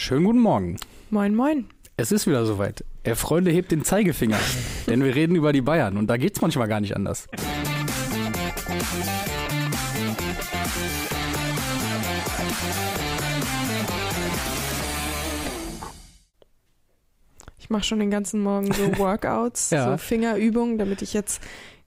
Schönen guten Morgen. Moin, moin. Es ist wieder soweit. Er Freunde hebt den Zeigefinger, denn wir reden über die Bayern und da geht's manchmal gar nicht anders. Ich mache schon den ganzen Morgen so Workouts, Ja. so Fingerübungen, damit ich jetzt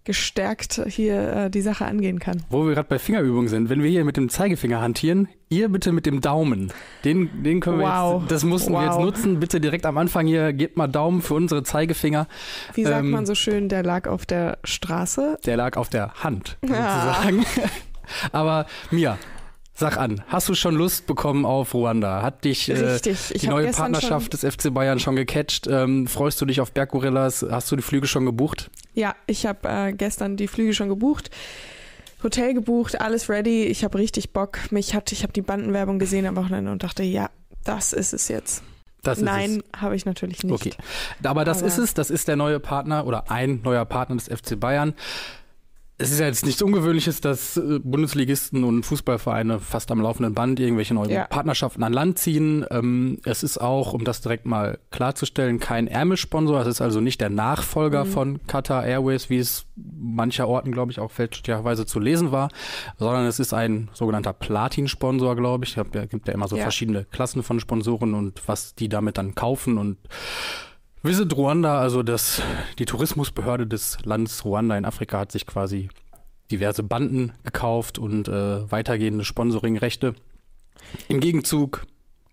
gestärkt hier äh, die Sache angehen kann. Wo wir gerade bei Fingerübungen sind, wenn wir hier mit dem Zeigefinger hantieren, ihr bitte mit dem Daumen. Den, den können wir Wow. jetzt, das mussten wir jetzt Wow. nutzen. Bitte direkt am Anfang hier, gebt mal Daumen für unsere Zeigefinger. Wie sagt Ähm, man so schön, der lag auf der Straße. Der lag auf der Hand, Ja. sozusagen. Aber Mia, sag an, hast du schon Lust bekommen auf Ruanda? Hat dich äh, die neue Partnerschaft des FC Bayern schon gecatcht? Ähm, freust du dich auf Berggorillas? Hast du die Flüge schon gebucht? Ja, ich habe äh, gestern die Flüge schon gebucht. Hotel gebucht, alles ready. Ich habe richtig Bock. Mich hat, ich habe die Bandenwerbung gesehen am Wochenende und dachte, ja, das ist es jetzt. Das Nein, habe ich natürlich nicht. Okay. Aber das Aber- ist es, das ist der neue Partner oder ein neuer Partner des FC Bayern. Es ist ja jetzt nichts Ungewöhnliches, dass äh, Bundesligisten und Fußballvereine fast am laufenden Band irgendwelche neuen Ja. Partnerschaften an Land ziehen. Ähm, es ist auch, um das direkt mal klarzustellen, kein Ärmelsponsor. Es ist also nicht der Nachfolger Mhm. von Qatar Airways, wie es mancher Orten, glaube ich, auch fälschlicherweise zu lesen war, sondern es ist ein sogenannter Platin-Sponsor, glaube ich. Es gibt ja- gibt ja immer so Ja. verschiedene Klassen von Sponsoren und was die damit dann kaufen und Visit Ruanda, also das, die Tourismusbehörde des Landes Ruanda in Afrika hat sich quasi diverse Banden gekauft und äh, weitergehende Sponsoringrechte. Im Gegenzug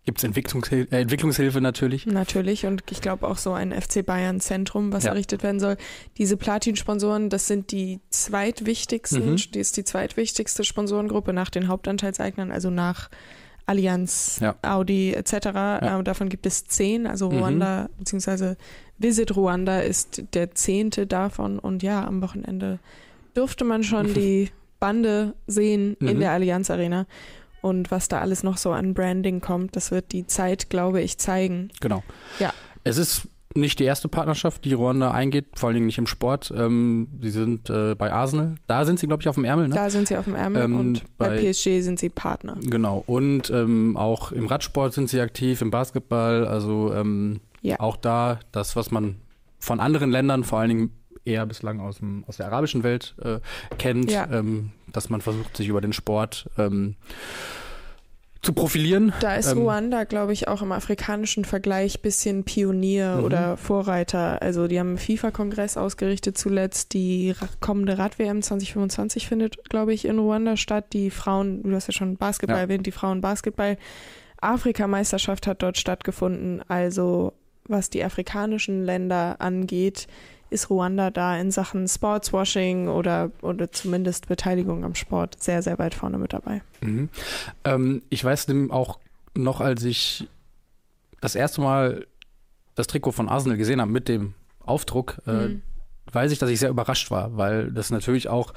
gibt's Entwicklungshil äh, Entwicklungshilfe natürlich. Natürlich und ich glaube auch so ein FC Bayern Zentrum, was Ja. errichtet werden soll. Diese Platin-Sponsoren, das sind die zweitwichtigsten, Mhm. die ist die zweitwichtigste Sponsorengruppe nach den Hauptanteilseignern, also nach Allianz, Ja. Audi etc. Äh, davon gibt es zehn, also Mhm. Ruanda beziehungsweise Visit Ruanda ist der zehnte davon und ja, am Wochenende durfte man schon die Bande sehen in Mhm. der Allianz Arena. Und was da alles noch so an Branding kommt, das wird die Zeit, glaube ich, zeigen. Genau. Ja. Es ist nicht die erste Partnerschaft, die Ruanda eingeht, vor allen Dingen nicht im Sport. Ähm, sie sind äh, bei Arsenal. Da sind sie, glaube ich, auf dem Ärmel, ne? Da sind sie auf dem Ärmel Ähm, und bei, bei- PSG sind sie Partner. Genau. Und ähm, auch im Radsport sind sie aktiv, im Basketball. Also ähm, Ja. auch da das, was man von anderen Ländern, vor allen Dingen eher bislang aus, dem, aus der arabischen Welt äh, kennt, Ja. ähm, dass man versucht, sich über den Sport ähm, zu profilieren. Da ist Ähm, Ruanda, glaube ich, auch im afrikanischen Vergleich bisschen Pionier Mhm. oder Vorreiter. Also die haben einen FIFA-Kongress ausgerichtet zuletzt. Die kommende Rad-WM 2025 findet, glaube ich, in Ruanda statt. Die Frauen, du hast ja schon Basketball Ja. erwähnt, die Frauen-Basketball. Afrikameisterschaft hat dort stattgefunden. Also was die afrikanischen Länder angeht, ist Ruanda da in Sachen Sportswashing oder, oder zumindest Beteiligung am Sport sehr, sehr weit vorne mit dabei. Mhm. Ähm, ich weiß dem auch noch, als ich das erste Mal das Trikot von Arsenal gesehen habe mit dem Aufdruck, äh, Mhm. weiß ich, dass ich sehr überrascht war, weil das natürlich auch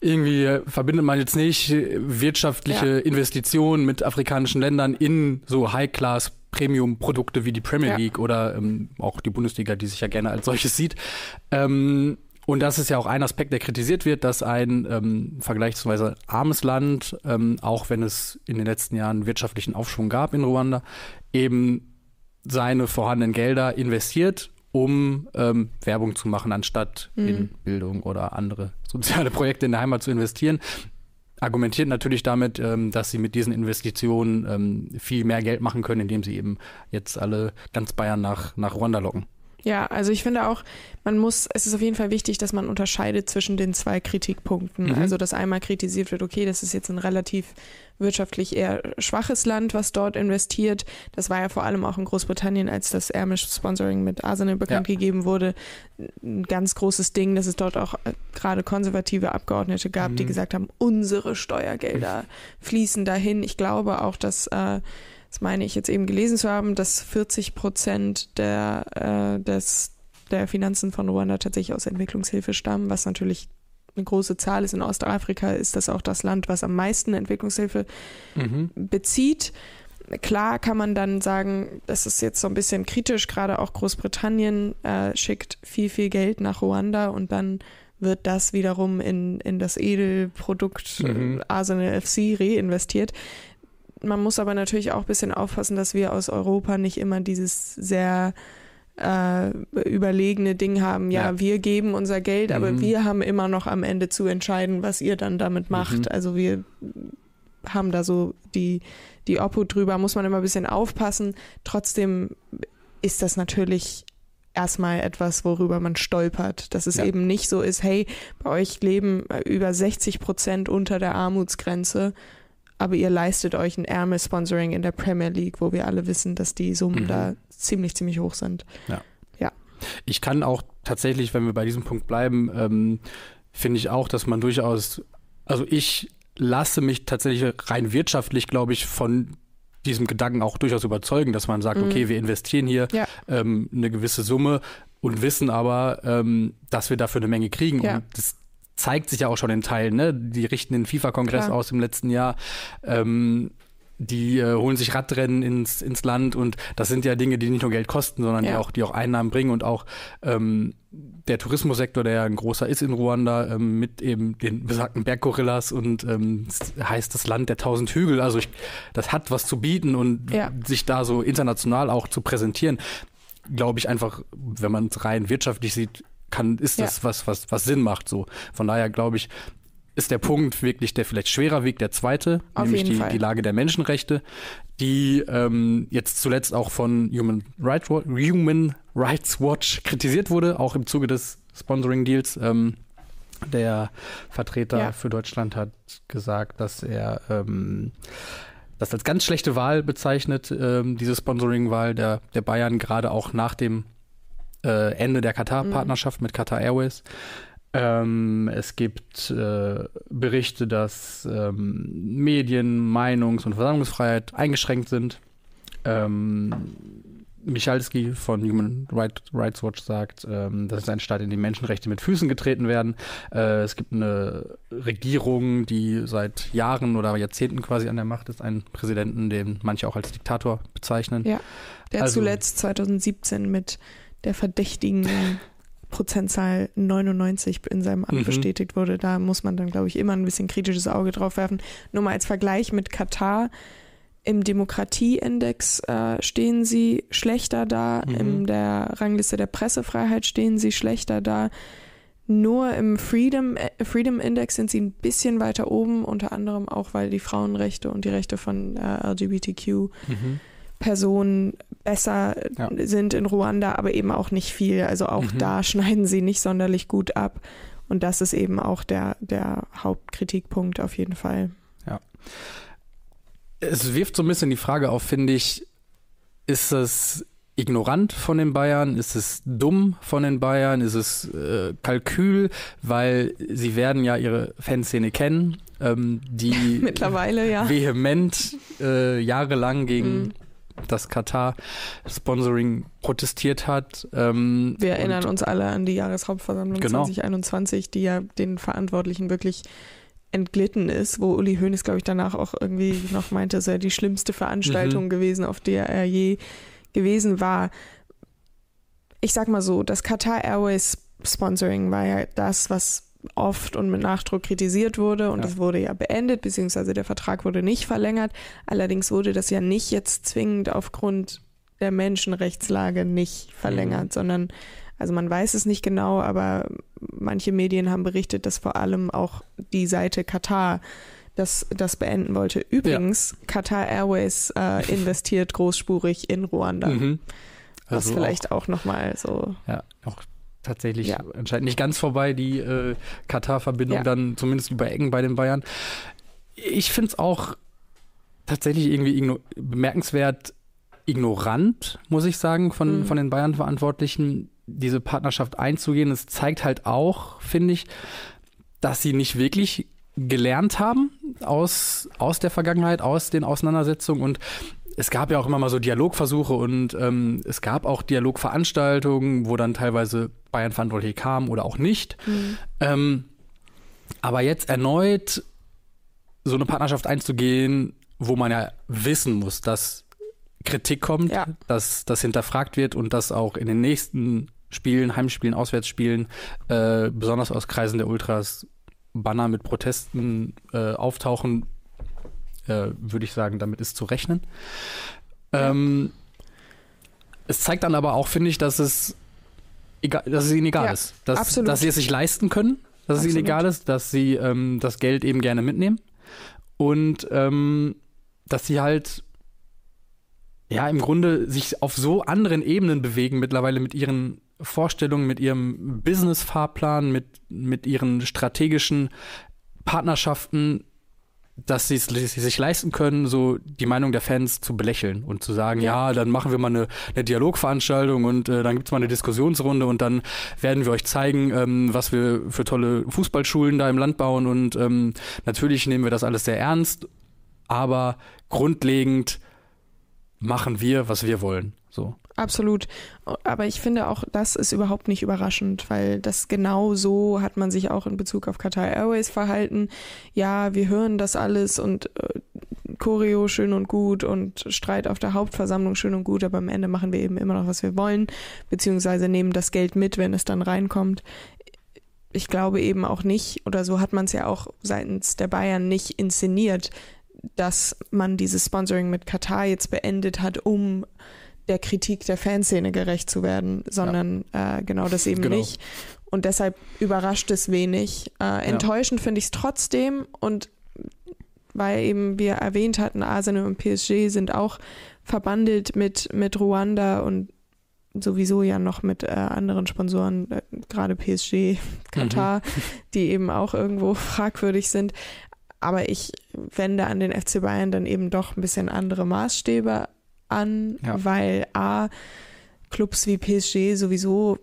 irgendwie verbindet man jetzt nicht wirtschaftliche Investitionen mit afrikanischen Ländern in so High-Class Premium-Produkte wie die Premier Ja. League oder ähm, auch die Bundesliga, die sich ja gerne als solches sieht. Ähm, und das ist ja auch ein Aspekt, der kritisiert wird, dass ein ähm, vergleichsweise armes Land, ähm, auch wenn es in den letzten Jahren wirtschaftlichen Aufschwung gab in Ruanda, eben seine vorhandenen Gelder investiert, um ähm, Werbung zu machen, anstatt Mhm. in Bildung oder andere soziale Projekte in der Heimat zu investieren. Argumentiert natürlich damit, ähm, dass sie mit diesen Investitionen ähm, viel mehr Geld machen können, indem sie eben jetzt alle ganz Bayern nach, nach Ruanda locken. Ja, also ich finde auch, man muss, es ist auf jeden Fall wichtig, dass man unterscheidet zwischen den zwei Kritikpunkten. Mhm. Also, dass einmal kritisiert wird, okay, das ist jetzt ein relativ wirtschaftlich eher schwaches Land, was dort investiert. Das war ja vor allem auch in Großbritannien, als das Amish-Sponsoring mit Arsenal bekannt gegeben wurde, ein ganz großes Ding, dass es dort auch äh, gerade konservative Abgeordnete gab, die Mhm. gesagt haben, unsere Steuergelder fließen dahin. Ich glaube auch, dass äh, das meine ich jetzt eben gelesen zu haben, dass 40 Prozent der, äh, des, der Finanzen von Ruanda tatsächlich aus Entwicklungshilfe stammen, was natürlich eine große Zahl ist. In Ostafrika ist das auch das Land, was am meisten Entwicklungshilfe Mhm. bezieht. Klar kann man dann sagen, das ist jetzt so ein bisschen kritisch, gerade auch Großbritannien äh, schickt viel, viel Geld nach Ruanda und dann wird das wiederum in, in das Edelprodukt Mhm. äh, Arsenal FC reinvestiert. Man muss aber natürlich auch ein bisschen aufpassen, dass wir aus Europa nicht immer dieses sehr äh, überlegene Ding haben, ja, ja, wir geben unser Geld, aber mhm. wir haben immer noch am Ende zu entscheiden, was ihr dann damit macht. Mhm. Also wir haben da so die, die Obhut drüber, muss man immer ein bisschen aufpassen. Trotzdem ist das natürlich erstmal etwas, worüber man stolpert, dass es ja. eben nicht so ist, hey, bei euch leben über 60 Prozent unter der Armutsgrenze, aber ihr leistet euch ein Ärmel-Sponsoring in der Premier League, wo wir alle wissen, dass die Summen mhm. da ziemlich, ziemlich hoch sind. Ja. ja. Ich kann auch tatsächlich, wenn wir bei diesem Punkt bleiben, ähm, finde ich auch, dass man durchaus, also ich lasse mich tatsächlich rein wirtschaftlich, glaube ich, von diesem Gedanken auch durchaus überzeugen, dass man sagt, mhm. okay, wir investieren hier ja. ähm, eine gewisse Summe und wissen aber, ähm, dass wir dafür eine Menge kriegen. Ja. Und das zeigt sich ja auch schon in Teilen. Ne? Die richten den FIFA-Kongress aus im letzten Jahr. Ähm, die äh, holen sich Radrennen ins, ins Land und das sind ja Dinge, die nicht nur Geld kosten, sondern ja. die, auch, die auch Einnahmen bringen und auch ähm, der Tourismussektor, der ja ein großer ist in Ruanda, ähm, mit eben den besagten Berggorillas und ähm, heißt das Land der tausend Hügel. Also ich, das hat was zu bieten und ja. sich da so international auch zu präsentieren, glaube ich einfach, wenn man es rein wirtschaftlich sieht, kann, ist das ja. was, was, was Sinn macht. So. Von daher glaube ich, ist der Punkt wirklich der vielleicht schwerer Weg, der zweite, Auf nämlich die, die, Lage der Menschenrechte, die ähm, jetzt zuletzt auch von Human, Right, Human Rights Watch kritisiert wurde, auch im Zuge des Sponsoring-Deals. Ähm, der Vertreter ja. für Deutschland hat gesagt, dass er ähm, das als ganz schlechte Wahl bezeichnet, ähm, diese Sponsoring-Wahl der, der Bayern, gerade auch nach dem äh, Ende der Katar-Partnerschaft mhm. mit Qatar Airways. Ähm, es gibt äh, Berichte, dass ähm, Medien, Meinungs- und Versammlungsfreiheit eingeschränkt sind. Ähm, Michalski von Human Rights Watch sagt, ähm, das ist ein Staat, in dem Menschenrechte mit Füßen getreten werden. Äh, es gibt eine Regierung, die seit Jahren oder Jahrzehnten quasi an der Macht ist, einen Präsidenten, den manche auch als Diktator bezeichnen. Ja, der also, zuletzt 2017 mit der verdächtigen Prozentzahl 99 in seinem Amt mhm. bestätigt wurde. Da muss man dann, glaube ich, immer ein bisschen kritisches Auge drauf werfen. Nur mal als Vergleich mit Katar. Im Demokratieindex äh, stehen sie schlechter da, mhm. in der Rangliste der Pressefreiheit stehen sie schlechter da. Nur im Freedom, äh, Freedom Index sind sie ein bisschen weiter oben, unter anderem auch, weil die Frauenrechte und die Rechte von äh, LGBTQ mhm. Personen besser ja. sind in Ruanda, aber eben auch nicht viel. Also auch mhm. da schneiden sie nicht sonderlich gut ab. Und das ist eben auch der, der Hauptkritikpunkt auf jeden Fall. Ja. Es wirft so ein bisschen die Frage auf, finde ich, ist es ignorant von den Bayern? Ist es dumm von den Bayern? Ist es äh, Kalkül? Weil sie werden ja ihre Fanszene kennen, ähm, die mittlerweile ja vehement äh, jahrelang gegen mhm das Katar-Sponsoring protestiert hat. Ähm, Wir erinnern uns alle an die Jahreshauptversammlung genau. 2021, die ja den Verantwortlichen wirklich entglitten ist, wo Uli Hoeneß, glaube ich, danach auch irgendwie noch meinte, es sei die schlimmste Veranstaltung mhm. gewesen, auf der er je gewesen war. Ich sag mal so, das Qatar Airways Sponsoring war ja das, was oft und mit Nachdruck kritisiert wurde und es ja. wurde ja beendet, beziehungsweise der Vertrag wurde nicht verlängert. Allerdings wurde das ja nicht jetzt zwingend aufgrund der Menschenrechtslage nicht verlängert, mhm. sondern also man weiß es nicht genau, aber manche Medien haben berichtet, dass vor allem auch die Seite Katar das, das beenden wollte. Übrigens, ja. Qatar Airways äh, investiert großspurig in Ruanda. Mhm. Also was vielleicht auch, auch nochmal so. Ja, auch tatsächlich ja. anscheinend nicht ganz vorbei, die äh, Katar-Verbindung ja. dann zumindest über Ecken bei den Bayern. Ich finde es auch tatsächlich irgendwie bemerkenswert ignorant, muss ich sagen, von, mhm. von den Bayern-Verantwortlichen, diese Partnerschaft einzugehen. Es zeigt halt auch, finde ich, dass sie nicht wirklich gelernt haben aus, aus der Vergangenheit, aus den Auseinandersetzungen und es gab ja auch immer mal so Dialogversuche und ähm, es gab auch Dialogveranstaltungen, wo dann teilweise Bayern-Verantwortliche kamen oder auch nicht. Mhm. Ähm, aber jetzt erneut so eine Partnerschaft einzugehen, wo man ja wissen muss, dass Kritik kommt, ja. dass das hinterfragt wird und dass auch in den nächsten Spielen, Heimspielen, Auswärtsspielen, äh, besonders aus Kreisen der Ultras, Banner mit Protesten äh, auftauchen äh, würde ich sagen, damit ist zu rechnen. Ähm, es zeigt dann aber auch, finde ich, dass es, egal, dass es ihnen egal Ja, ist. Dass, absolut. dass sie es sich leisten können, dass es ihnen Absolut. egal ist, dass sie ähm, das Geld eben gerne mitnehmen und ähm, dass sie halt ja im Grunde sich auf so anderen Ebenen bewegen mittlerweile mit ihren Vorstellungen, mit ihrem Business-Fahrplan, mit, mit ihren strategischen Partnerschaften, dass sie es sich leisten können, so die Meinung der Fans zu belächeln und zu sagen, ja, Ja. dann machen wir mal eine, eine Dialogveranstaltung und äh, dann gibt's mal eine Diskussionsrunde und dann werden wir euch zeigen, ähm, was wir für tolle Fußballschulen da im Land bauen und ähm, natürlich nehmen wir das alles sehr ernst, aber grundlegend machen wir, was wir wollen. So. Absolut. Aber ich finde auch, das ist überhaupt nicht überraschend, weil das genau so hat man sich auch in Bezug auf Qatar Airways verhalten. Ja, wir hören das alles und äh, Choreo schön und gut und Streit auf der Hauptversammlung schön und gut, aber am Ende machen wir eben immer noch, was wir wollen, beziehungsweise nehmen das Geld mit, wenn es dann reinkommt. Ich glaube eben auch nicht, oder so hat man es ja auch seitens der Bayern nicht inszeniert, dass man dieses Sponsoring mit Katar jetzt beendet hat, um der Kritik der Fanszene gerecht zu werden, sondern äh, genau das eben Genau. nicht. Und deshalb überrascht es wenig. Äh, enttäuschend finde ich es trotzdem und weil eben wir erwähnt hatten, Arsenal und PSG sind auch verbandelt mit, mit Ruanda und sowieso ja noch mit äh, anderen Sponsoren, äh, gerade PSG, Katar, die eben auch irgendwo fragwürdig sind. Aber ich wende an den FC Bayern dann eben doch ein bisschen andere Maßstäbe an, Ja. weil A, Clubs wie PSG sowieso,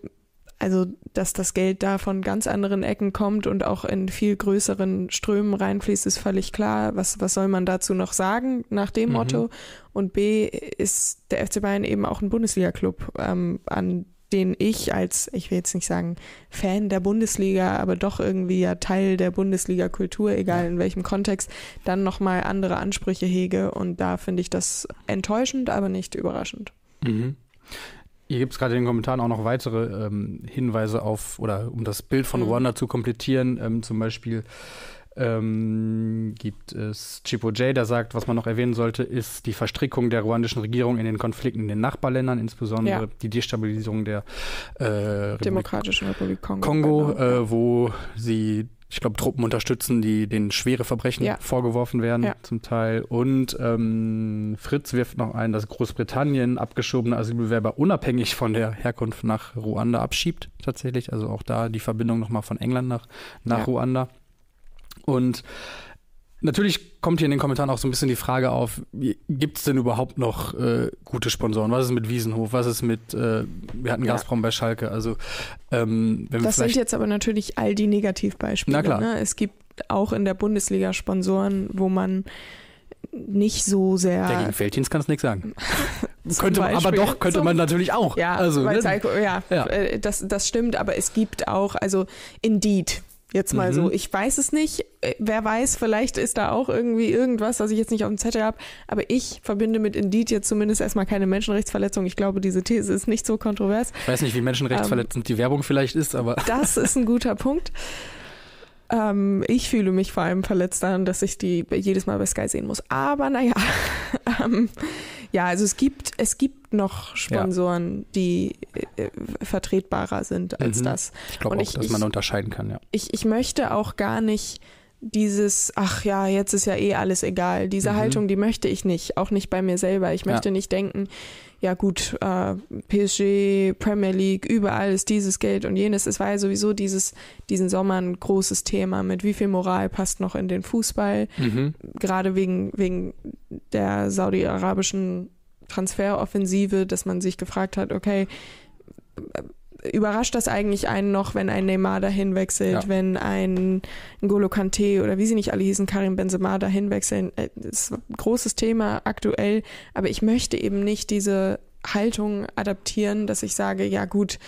also dass das Geld da von ganz anderen Ecken kommt und auch in viel größeren Strömen reinfließt, ist völlig klar. Was, was soll man dazu noch sagen nach dem Mhm. Motto? Und B ist der FC Bayern eben auch ein Bundesliga-Club, ähm, an den ich als, ich will jetzt nicht sagen Fan der Bundesliga, aber doch irgendwie ja Teil der Bundesliga-Kultur, egal in welchem Kontext, dann nochmal andere Ansprüche hege. Und da finde ich das enttäuschend, aber nicht überraschend. Mhm. Hier gibt es gerade in den Kommentaren auch noch weitere ähm, Hinweise auf, oder um das Bild von Mhm. Ruanda zu komplettieren, ähm, zum Beispiel ähm, gibt es Chipo J, der sagt, was man noch erwähnen sollte, ist die Verstrickung der ruandischen Regierung in den Konflikten in den Nachbarländern, insbesondere Ja. die Destabilisierung der äh, Demokratischen Republik Kongo. Kongo, genau. äh, wo sie, ich glaube, Truppen unterstützen, die denen schwere Verbrechen Ja. vorgeworfen werden, Ja. zum Teil. Und ähm, Fritz wirft noch ein, dass Großbritannien abgeschobene Asylbewerber unabhängig von der Herkunft nach Ruanda abschiebt, tatsächlich. Also auch da die Verbindung nochmal von England nach, nach Ja. Ruanda. Und Natürlich kommt hier in den Kommentaren auch so ein bisschen die Frage auf, gibt es denn überhaupt noch äh, gute Sponsoren? Was ist mit Wiesenhof? Was ist mit, äh, wir hatten Ja. Gazprom bei Schalke, also ähm, wenn wir Das sind jetzt aber natürlich all die Negativbeispiele. Na klar. Ne? Es gibt auch in der Bundesliga Sponsoren, wo man nicht so sehr. Ja, gegen Felddienst kannst nichts sagen. Könnte, man- aber doch, könnte man natürlich auch. Ja, also, ne? Psycho, ja, Ja. äh, Das, das stimmt, aber es gibt auch, also Indeed, jetzt mal Mhm. so, ich weiß es nicht, äh, wer weiß, vielleicht ist da auch irgendwie irgendwas, was ich jetzt nicht auf dem Zettel habe, aber ich verbinde mit Indeed jetzt zumindest erstmal keine Menschenrechtsverletzung. Ich glaube, diese These ist nicht so kontrovers. ich weiß nicht, wie menschenrechtsverletzend die Werbung vielleicht ist, aber Das ist ein guter Punkt. Ähm, ich fühle mich vor allem verletzt daran, dass ich die jedes Mal bei Sky sehen muss. Aber naja, ähm, ja, also es gibt, es gibt noch Sponsoren, die äh, vertretbarer sind als Mhm. das. ich glaube auch, ich- dass man unterscheiden kann, ja. Ich, ich möchte auch gar nicht dieses, ach ja, jetzt ist ja eh alles egal. Diese Mhm. Haltung, die möchte ich nicht, auch nicht bei mir selber. Ich möchte Ja. nicht denken, ja gut, äh, PSG, Premier League, überall ist dieses Geld und jenes. Es war ja sowieso dieses, diesen Sommer ein großes Thema mit wie viel Moral passt noch in den Fußball, Mhm. gerade wegen, wegen der saudi-arabischen Transferoffensive, dass man sich gefragt hat, okay, überrascht das eigentlich einen noch, wenn ein Neymar dahin wechselt, Ja. wenn ein N'Golo Kante oder wie sie nicht alle hießen, Karim Benzema dahin wechseln? Äh, Das ist ein großes Thema aktuell, aber ich möchte eben nicht diese Haltung adaptieren, dass ich sage, ja gut,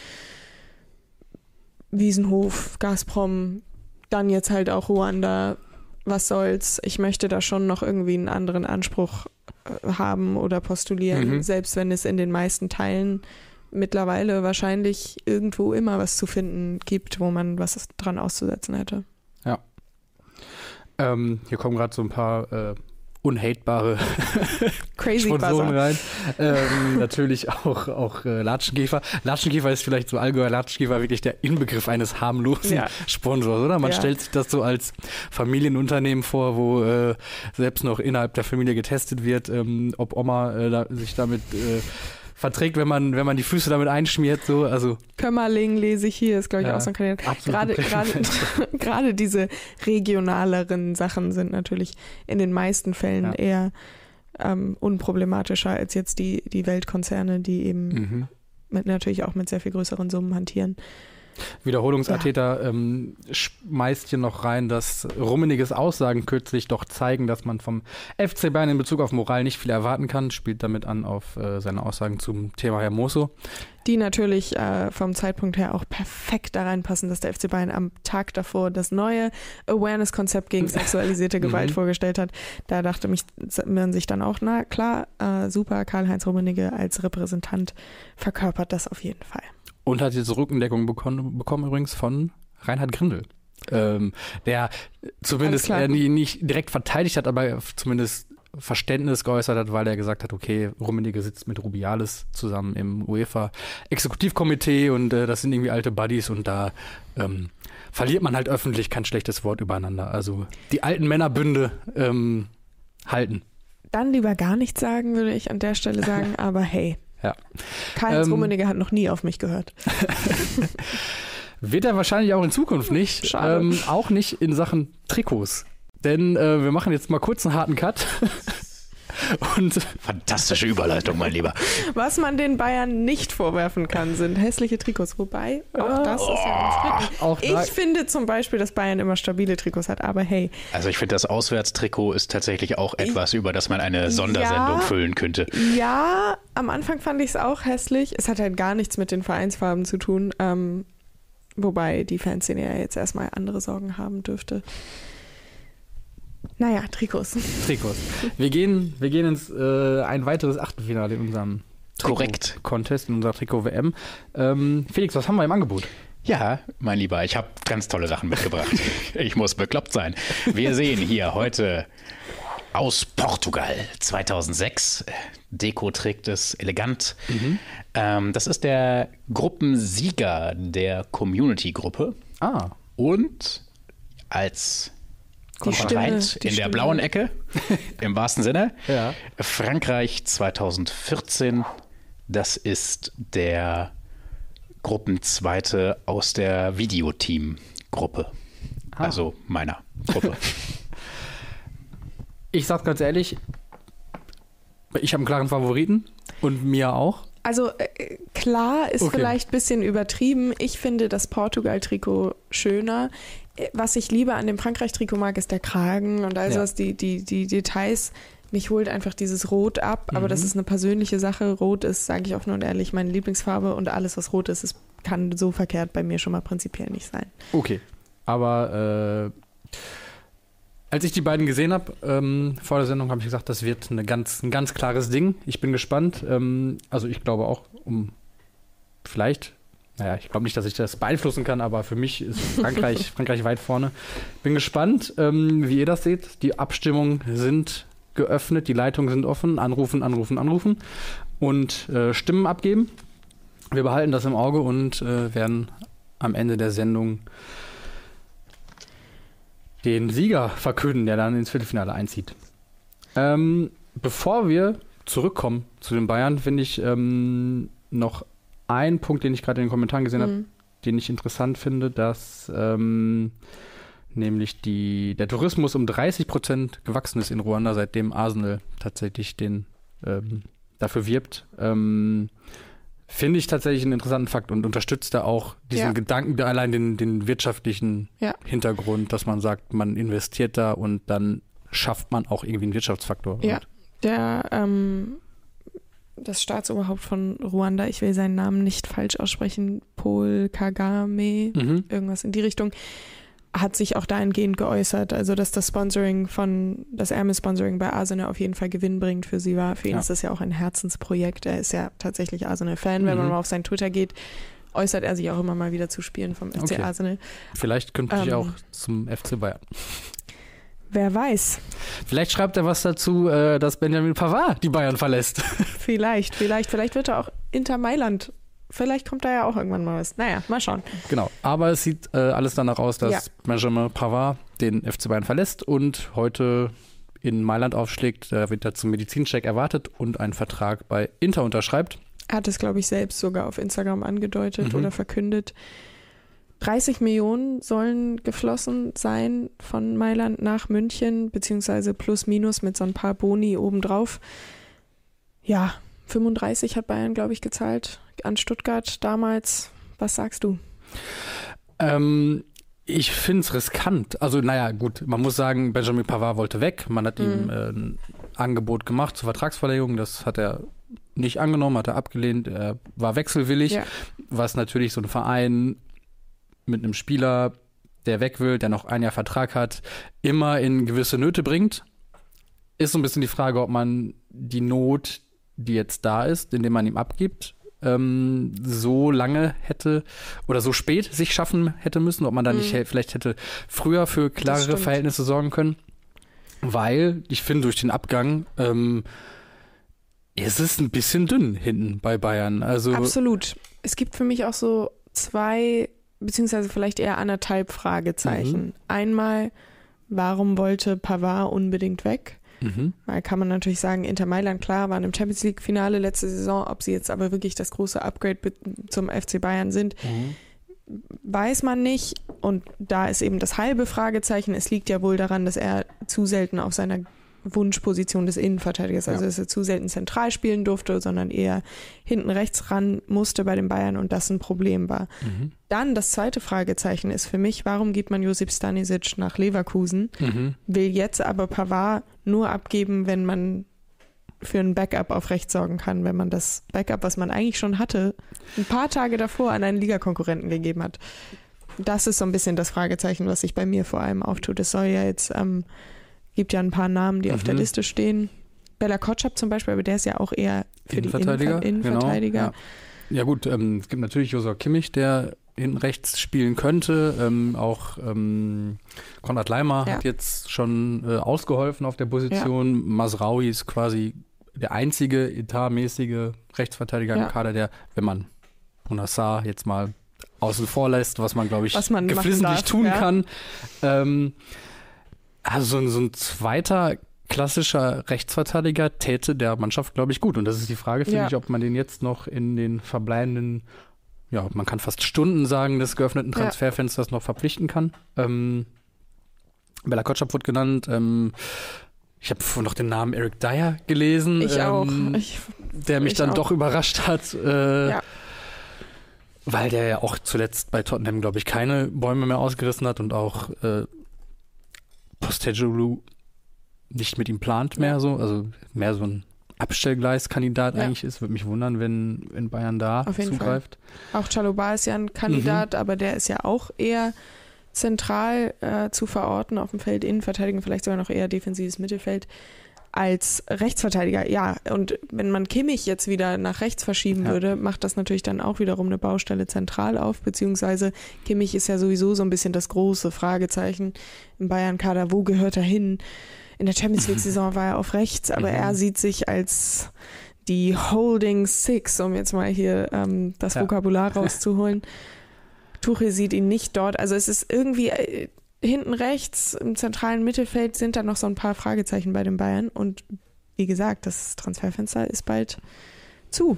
Wiesenhof, Gazprom, dann jetzt halt auch Ruanda, was soll's. Ich möchte da schon noch irgendwie einen anderen Anspruch äh, haben oder postulieren, Mhm. selbst wenn es in den meisten Teilen mittlerweile wahrscheinlich irgendwo immer was zu finden gibt, wo man was dran auszusetzen hätte. Ähm, hier kommen gerade so ein paar äh, unhatebare Crazy Sponsoren rein. Ähm, natürlich auch, auch äh, Latschenkäfer. Latschenkäfer ist vielleicht so allgemein Latschenkäfer wirklich der Inbegriff eines harmlosen Ja. Sponsors, oder? Man Ja. stellt sich das so als Familienunternehmen vor, wo äh, selbst noch innerhalb der Familie getestet wird, ähm, ob Oma äh, da, sich damit äh, verträgt, wenn man, wenn man die Füße damit einschmiert. So. Also Kömmerling lese ich hier, ist glaube ich Ja, auch so ein Kandidat. Gerade, gerade, gerade diese regionaleren Sachen sind natürlich in den meisten Fällen Ja. eher ähm, unproblematischer als jetzt die, die Weltkonzerne, die eben mhm. mit, natürlich auch mit sehr viel größeren Summen hantieren. Wiederholungsatheter ähm, schmeißt hier noch rein, dass Rummeniges Aussagen kürzlich doch zeigen, dass man vom FC Bayern in Bezug auf Moral nicht viel erwarten kann. Spielt damit an auf äh, seine Aussagen zum Thema Hermoso. Die natürlich äh, vom Zeitpunkt her auch perfekt da reinpassen, dass der FC Bayern am Tag davor das neue Awareness-Konzept gegen sexualisierte Gewalt Mhm. vorgestellt hat. Da dachte mich, man sich dann auch, na klar, äh, super, Karl-Heinz Rummenigge als Repräsentant verkörpert das auf jeden Fall. Und hat jetzt Rückendeckung bekommen, bekommen übrigens von Reinhard Grindel. Ähm, der zumindest äh, nicht direkt verteidigt hat, aber zumindest Verständnis geäußert hat, weil er gesagt hat, okay, Rummenigge sitzt mit Rubiales zusammen im UEFA-Exekutivkomitee und äh, das sind irgendwie alte Buddies und da ähm, verliert man halt öffentlich kein schlechtes Wort übereinander. Also die alten Männerbünde ähm, halten. Dann lieber gar nichts sagen, würde ich an der Stelle sagen, aber hey. Ja. Karl-Heinz Ähm, Rummenigge hat noch nie auf mich gehört. Wird er wahrscheinlich auch in Zukunft nicht. Schade. Ähm, auch nicht in Sachen Trikots. Denn äh, wir machen jetzt mal kurz einen harten Cut. Und Fantastische Überleitung, mein Lieber. Was man den Bayern nicht vorwerfen kann, sind hässliche Trikots. Wobei, auch das ist ja umstritten. auch da, Ich finde zum Beispiel, dass Bayern immer stabile Trikots hat, aber hey, Also ich finde, das Auswärtstrikot ist tatsächlich auch etwas, über das man eine Sondersendung Ja. füllen könnte. ja, am Anfang fand ich es auch hässlich. Es hat halt gar nichts mit den Vereinsfarben zu tun. Ähm, wobei die Fanszene ja jetzt erstmal andere Sorgen haben dürfte. Naja, Trikots. Trikots. Wir gehen, wir gehen ins äh, ein weiteres Achtelfinale in unserem Korrekt. Contest, in unserer Trikot-WM. Ähm, Felix, was haben wir im Angebot? Ja, mein Lieber, ich habe ganz tolle Sachen mitgebracht. ich muss bekloppt sein. Wir sehen hier heute aus Portugal 2006. Deko trägt es elegant. Ähm, das ist der Gruppensieger der Community-Gruppe. Ah, Und als Die die in der blauen Ecke, im wahrsten Sinne, Ja. Frankreich 2014. Das ist der Gruppenzweite aus der Videoteam-Gruppe. Ah. Also meiner Gruppe. ich sag's ganz ehrlich, ich habe einen klaren Favoriten und mir auch. Also äh, klar ist Okay. vielleicht ein bisschen übertrieben. Ich finde das Portugal-Trikot schöner. Was ich lieber an dem Frankreich-Trikot mag, ist der Kragen und all Ja. sowas, die, die, die Details. Mich holt einfach dieses Rot ab, aber das Mhm. ist eine persönliche Sache. Rot ist, sage ich offen und ehrlich, meine Lieblingsfarbe und alles, was rot ist, ist, kann so verkehrt bei mir schon mal prinzipiell nicht sein. Okay. Aber äh, als ich die beiden gesehen habe ähm, vor der Sendung, habe ich gesagt, das wird eine ganz, ein ganz klares Ding. Ich bin gespannt. Ähm, also ich glaube auch, um vielleicht, naja, ich glaube nicht, dass ich das beeinflussen kann, aber für mich ist Frankreich, Frankreich weit vorne. Bin gespannt, ähm, wie ihr das seht. Die Abstimmungen sind geöffnet, die Leitungen sind offen. Anrufen, anrufen, anrufen und äh, Stimmen abgeben. Wir behalten das im Auge und äh, werden am Ende der Sendung den Sieger verkünden, der dann ins Viertelfinale einzieht. Ähm, bevor wir zurückkommen zu den Bayern, finde ich ähm, noch einen Punkt, den ich gerade in den Kommentaren gesehen habe, Mhm. den ich interessant finde, dass ähm, nämlich die, der Tourismus um 30 Prozent gewachsen ist in Ruanda, seitdem Arsenal tatsächlich den ähm, dafür wirbt. Ähm, Finde ich tatsächlich einen interessanten Fakt und unterstützt da auch diesen Ja. Gedanken, allein den, den wirtschaftlichen Ja. Hintergrund, dass man sagt, man investiert da und dann schafft man auch irgendwie einen Wirtschaftsfaktor. Ja. Der, ähm, das Staatsoberhaupt von Ruanda, ich will seinen Namen nicht falsch aussprechen, Paul Kagame, mhm. irgendwas in die Richtung, hat sich auch dahingehend geäußert, also dass das Sponsoring von, das Ärmel-Sponsoring bei Arsenal auf jeden Fall Gewinn bringt für sie war. Für ihn Ja. ist das ja auch ein Herzensprojekt. Er ist ja tatsächlich Arsenal-Fan. Wenn man Mhm. mal auf sein Twitter geht, äußert er sich auch immer mal wieder zu Spielen vom FC Okay. Arsenal. Vielleicht könnte ich Ähm. auch zum FC Bayern. Wer weiß. Vielleicht schreibt er was dazu, äh, dass Benjamin Pavard die Bayern verlässt. Vielleicht, vielleicht, vielleicht wird er auch Inter Mailand. Vielleicht kommt da ja auch irgendwann mal was. Naja, mal schauen. Genau. Aber es sieht äh, alles danach aus, dass Ja. Benjamin Pavard den FC Bayern verlässt und heute in Mailand aufschlägt. Da wird er zum Medizincheck erwartet und einen Vertrag bei Inter unterschreibt. Er hat es, glaube ich, selbst sogar auf Instagram angedeutet Mhm. oder verkündet. 30 Millionen sollen geflossen sein von Mailand nach München, beziehungsweise plus minus mit so ein paar Boni obendrauf. Ja, 35 hat Bayern, glaube ich, gezahlt an Stuttgart damals. Was sagst du? Ähm, ich finde es riskant. Also, naja, gut, man muss sagen, Benjamin Pavard wollte weg. Man hat ihm Mhm. äh, ein Angebot gemacht zur Vertragsverlängerung. Das hat er nicht angenommen, hat er abgelehnt. Er war wechselwillig, Ja. was natürlich so ein Verein mit einem Spieler, der weg will, der noch ein Jahr Vertrag hat, immer in gewisse Nöte bringt. Ist so ein bisschen die Frage, ob man die Not, die jetzt da ist, indem man ihm abgibt, ähm, so lange hätte oder so spät sich schaffen hätte müssen, ob man da nicht Mhm. hä- vielleicht hätte früher für klarere. Verhältnisse sorgen können. Weil ich finde, durch den Abgang ähm, ist es ein bisschen dünn hinten bei Bayern. Also Absolut. Es gibt für mich auch so zwei, beziehungsweise vielleicht eher anderthalb Fragezeichen. Mhm. Einmal, warum wollte Pavard unbedingt weg? mhm. Da kann man natürlich sagen, Inter Mailand, klar, waren im Champions League-Finale letzte Saison. Ob sie jetzt aber wirklich das große Upgrade zum FC Bayern sind, weiß man nicht. Und da ist eben das halbe Fragezeichen. Es liegt ja wohl daran, dass er zu selten auf seiner Wunschposition des Innenverteidigers, also Ja. dass er zu selten zentral spielen durfte, sondern eher hinten rechts ran musste bei den Bayern und das ein Problem war. Mhm. Dann das zweite Fragezeichen ist für mich, warum gibt man Josip Stanisic nach Leverkusen? Mhm. will jetzt aber Pavard nur abgeben, wenn man für ein Backup auf rechts sorgen kann, wenn man das Backup, was man eigentlich schon hatte, ein paar Tage davor an einen Ligakonkurrenten gegeben hat. Das ist so ein bisschen das Fragezeichen, was sich bei mir vor allem auftut. Es soll ja jetzt, ähm, gibt ja ein paar Namen, die auf der Mhm. Liste stehen. Bella Kotschap zum Beispiel, aber der ist ja auch eher für die Innenver Innenverteidiger. Genau, ja. ja gut, ähm, es gibt natürlich Josua Kimmich, der hinten rechts spielen könnte. Ähm, auch ähm, Konrad Leimer Ja. hat jetzt schon äh, ausgeholfen auf der Position. Masraui ist quasi der einzige etatmäßige Rechtsverteidiger Ja. im Kader, der, wenn man Bonassar jetzt mal außen vor lässt, was man, glaube ich, Was man geflissentlich darf, tun ja. kann. Ähm, also so ein, zweiter klassischer Rechtsverteidiger täte der Mannschaft, glaube ich, gut. Und das ist die Frage, finde Ja. ich, ob man den jetzt noch in den verbleibenden, ja, man kann fast Stunden sagen, des geöffneten Ja. Transferfensters noch verpflichten kann. Ähm, Bella Kotschap wurde genannt. Ähm, ich habe vorhin noch den Namen Eric Dyer gelesen. Ich auch. ähm, Ich, der mich ich dann auch. doch überrascht hat. Äh, Ja. Weil der ja auch zuletzt bei Tottenham, glaube ich, keine Bäume mehr ausgerissen hat und auch äh, Postecoglou nicht mit ihm plant mehr so. Also mehr so ein Abstellgleiskandidat Ja. eigentlich ist. Würde mich wundern, wenn, wenn Bayern da Auf jeden zugreift. Auch Chaloba ist ja ein Kandidat, Mhm. aber der ist ja auch eher zentral äh, zu verorten auf dem Feld, Innenverteidigen, vielleicht sogar noch eher defensives Mittelfeld als Rechtsverteidiger. Ja, und wenn man Kimmich jetzt wieder nach rechts verschieben Ja. würde, macht das natürlich dann auch wiederum eine Baustelle zentral auf, beziehungsweise Kimmich ist ja sowieso so ein bisschen das große Fragezeichen im Bayern-Kader. Wo gehört er hin? In der Champions League-Saison war er auf rechts, aber Mhm. er sieht sich als die Holding Six, um jetzt mal hier ähm, das Ja. Vokabular rauszuholen. Tuchel sieht ihn nicht dort. Also es ist irgendwie äh, hinten rechts im zentralen Mittelfeld sind da noch so ein paar Fragezeichen bei den Bayern. Und wie gesagt, das Transferfenster ist bald zu.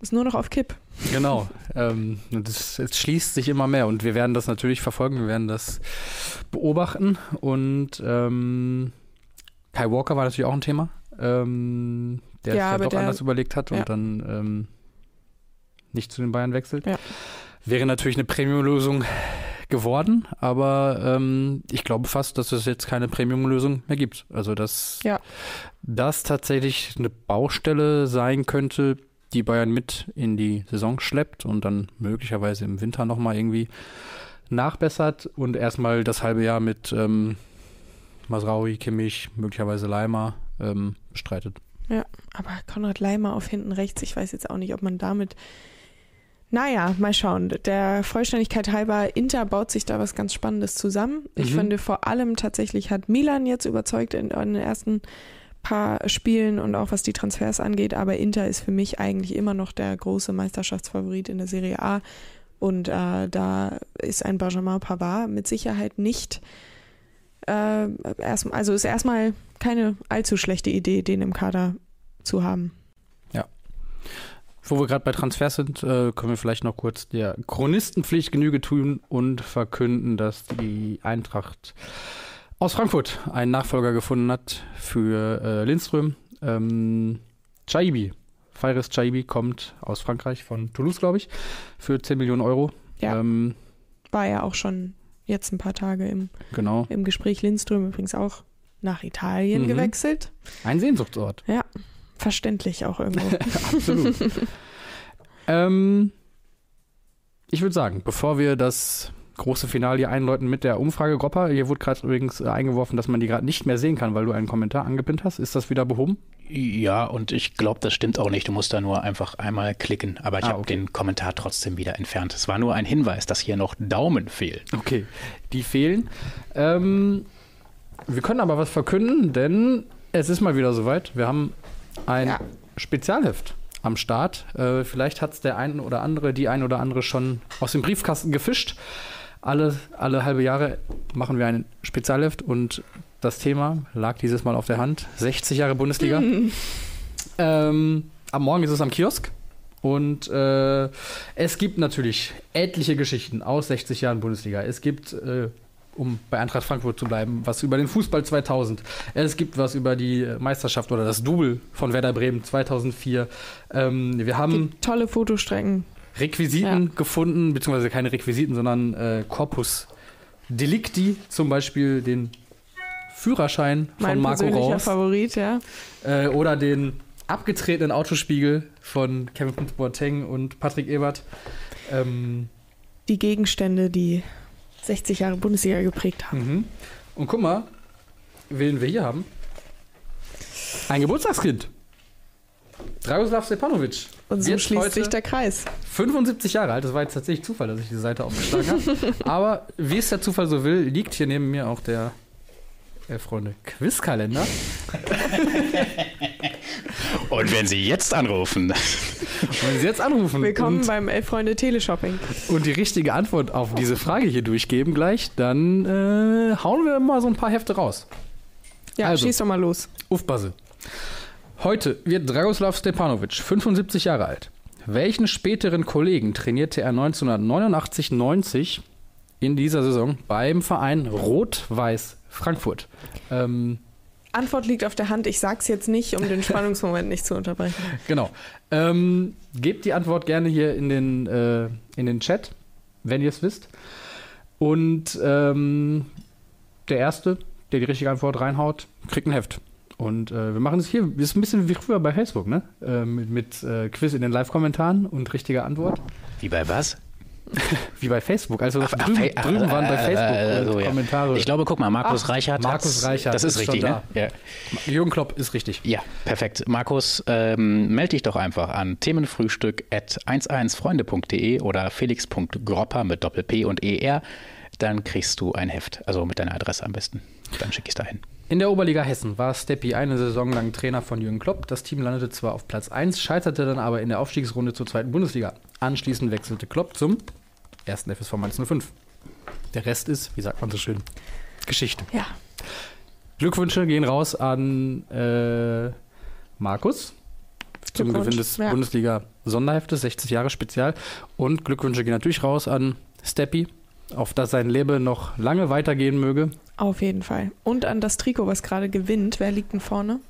Ist nur noch auf Kipp. Genau. ähm, und es, es schließt sich immer mehr und wir werden das natürlich verfolgen, wir werden das beobachten und ähm, Kai Walker war natürlich auch ein Thema, ähm, der Ja, es aber vielleicht doch der- anders überlegt hat und ja. dann ähm, nicht zu den Bayern wechselt. Ja. Wäre natürlich eine Premium-Lösung geworden, aber ähm, ich glaube fast, dass es jetzt keine Premium-Lösung mehr gibt. Also dass Ja. das tatsächlich eine Baustelle sein könnte, die Bayern mit in die Saison schleppt und dann möglicherweise im Winter nochmal irgendwie nachbessert und erstmal das halbe Jahr mit ähm, Masraui, Kimmich, möglicherweise Leimer ähm, bestreitet. Aber Konrad Leimer auf hinten rechts, ich weiß jetzt auch nicht, ob man damit Naja, mal schauen. Der Vollständigkeit halber, Inter baut sich da was ganz Spannendes zusammen. Ich Mhm. finde vor allem tatsächlich hat Milan jetzt überzeugt in, in den ersten paar Spielen und auch was die Transfers angeht, aber Inter ist für mich eigentlich immer noch der große Meisterschaftsfavorit in der Serie A. Und äh, da ist ein Benjamin Pavard mit Sicherheit nicht, äh, erst, also ist erstmal keine allzu schlechte Idee, den im Kader zu haben. Wo wir gerade bei Transfers sind, äh, können wir vielleicht noch kurz der Chronistenpflicht Genüge tun und verkünden, dass die Eintracht aus Frankfurt einen Nachfolger gefunden hat für äh, Lindström. Ähm, Chaibi, Fairis Chaibi kommt aus Frankreich, von Toulouse, glaube ich, für 10 Millionen Euro. Ja. Ähm, War ja auch schon jetzt ein paar Tage im genau. im Gespräch Lindström übrigens auch nach Italien Mhm. gewechselt. Ein Sehnsuchtsort. Verständlich auch irgendwo. Absolut. ähm, ich würde sagen, bevor wir das große Finale hier einläuten mit der Umfrage Gropper, hier wurde gerade übrigens äh, eingeworfen, dass man die gerade nicht mehr sehen kann, weil du einen Kommentar angepinnt hast. Ist das wieder behoben? Ja, und ich glaube, das stimmt auch nicht. Du musst da nur einfach einmal klicken. Aber ich Ah, habe okay. den Kommentar trotzdem wieder entfernt. Es war nur ein Hinweis, dass hier noch Daumen fehlen. Okay, die fehlen. Ähm, wir können aber was verkünden, denn es ist mal wieder soweit. Wir haben ein Ja. Spezialheft am Start. Äh, vielleicht hat es der ein oder andere, die ein oder andere schon aus dem Briefkasten gefischt. Alle, alle halbe Jahre machen wir ein Spezialheft und das Thema lag dieses Mal auf der Hand. 60 Jahre Bundesliga. Ähm, am Morgen ist es am Kiosk. Und äh, es gibt natürlich etliche Geschichten aus 60 Jahren Bundesliga. Es gibt, äh, um bei Eintracht Frankfurt zu bleiben, was über den Fußball 2000. Es gibt was über die Meisterschaft oder das Double von Werder Bremen 2004. Ähm, wir haben Gibt tolle Fotostrecken. Requisiten gefunden, beziehungsweise keine Requisiten, sondern äh, Corpus Delicti, zum Beispiel den Führerschein von Mein Marco persönlicher Raus. Favorit, ja. Äh, oder den abgetretenen Autospiegel von Kevin Boateng und Patrick Ebert. Ähm, Die Gegenstände, die 60 Jahre Bundesliga geprägt haben. mhm. Und guck mal, wen wir hier haben. Ein Geburtstagskind. Dragoslav Stepanovic. Und so schließt sich der Kreis. 75 Jahre alt. Das war jetzt tatsächlich Zufall, dass ich die Seite aufgeschlagen habe. Aber wie es der Zufall so will, liegt hier neben mir auch der äh, Freunde Quizkalender. Und wenn Sie jetzt anrufen, wenn Sie jetzt anrufen Willkommen beim Elf Freunde Teleshopping. und die richtige Antwort auf diese Frage hier durchgeben gleich, dann äh, hauen wir mal so ein paar Hefte raus. Ja, Also. schieß doch mal los. Aufpasse. Heute wird Dragoslav Stepanovic 75 Jahre alt. Welchen späteren Kollegen trainierte er 1989-90 in dieser Saison beim Verein Rot-Weiß Frankfurt? Ähm, Antwort liegt auf der Hand. Ich sag's jetzt nicht, um den Spannungsmoment nicht zu unterbrechen. genau. Ähm, gebt die Antwort gerne hier in den, äh, in den Chat, wenn ihr es wisst. Und ähm, der Erste, der die richtige Antwort reinhaut, kriegt ein Heft. Und äh, wir machen es hier, ist ein bisschen wie früher bei Facebook, ne? Äh, mit mit äh, Quiz in den Live-Kommentaren und richtiger Antwort. wie bei was? Wie bei Facebook. Also Ach, ach, drüben, ach, drüben waren bei äh, Facebook äh, so, ja. Kommentare. Ich glaube, guck mal, Markus Ach, Reichert. Markus Reichert Das ist, richtig, ne? Ja. Jürgen Klopp ist richtig. ja, perfekt. Markus, ähm, melde dich doch einfach an themenfrühstück at 11freunde.de oder felix.gropper mit Doppel-P und ER. Dann kriegst du ein Heft. Also mit deiner Adresse am besten. Dann schicke ich es dahin. In der Oberliga Hessen war Steppi eine Saison lang Trainer von Jürgen Klopp. Das Team landete zwar auf Platz 1, scheiterte dann aber in der Aufstiegsrunde zur zweiten Bundesliga. Anschließend wechselte Klopp zum ersten FSV Mainz 05. Der Rest ist, wie sagt man so schön, Geschichte. Ja. Glückwünsche gehen raus an äh, Markus zum Gewinn des ja. Bundesliga-Sonderheftes, 60 Jahre Spezial. Und Glückwünsche gehen natürlich raus an Steppi, auf dass sein Leben noch lange weitergehen möge. Auf jeden Fall. Und an das Trikot, was gerade gewinnt. Wer liegt denn vorne?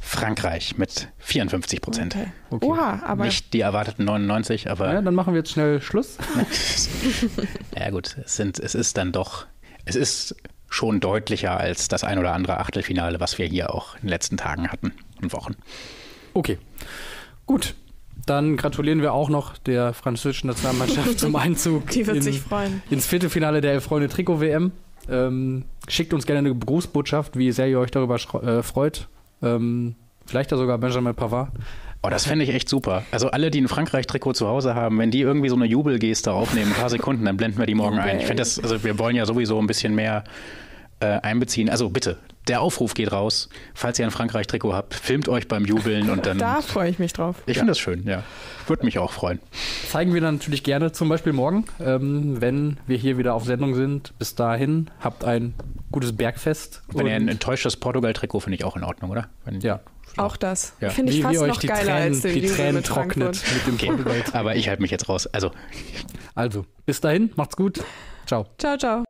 Frankreich mit 54 Prozent. Okay. Okay. Oha, aber Nicht die erwarteten 99, aber Ja, dann machen wir jetzt schnell Schluss. ja gut, es, sind, es ist dann doch, es ist schon deutlicher als das ein oder andere Achtelfinale, was wir hier auch in den letzten Tagen hatten und Wochen. Okay, gut. Dann gratulieren wir auch noch der französischen Nationalmannschaft zum Einzug die wird in, sich freuen. ins Viertelfinale der Elf-Freunde Trikot-WM. Ähm, schickt uns gerne eine Grußbotschaft, wie sehr ihr euch darüber äh, freut. Ähm, vielleicht ja sogar Benjamin Pavard. Oh, das fände ich echt super. Also alle, die ein Frankreich-Trikot zu Hause haben, wenn die irgendwie so eine Jubelgeste aufnehmen, ein paar Sekunden, dann blenden wir die morgen ein. Ich finde das, also wir wollen ja sowieso ein bisschen mehr äh, einbeziehen. Also bitte, der Aufruf geht raus. Falls ihr ein Frankreich-Trikot habt, filmt euch beim Jubeln und dann. Da freue ich mich drauf. Ich finde das schön, ja. Würde mich auch freuen. Zeigen wir dann natürlich gerne, zum Beispiel morgen, ähm, wenn wir hier wieder auf Sendung sind. Bis dahin, habt ein gutes Bergfest. Wenn ihr ein enttäuschtes Portugal-Trikot, finde ich auch in Ordnung, oder? Wenn, ja. Auch das. Ja. Finde ich Wie, fast wie euch noch die geiler Tränen, als den die Jubel Tränen mit trocknet mit dem Okay. Aber ich halte mich jetzt raus. Also, Also, bis dahin, macht's gut. Ciao. Ciao, ciao.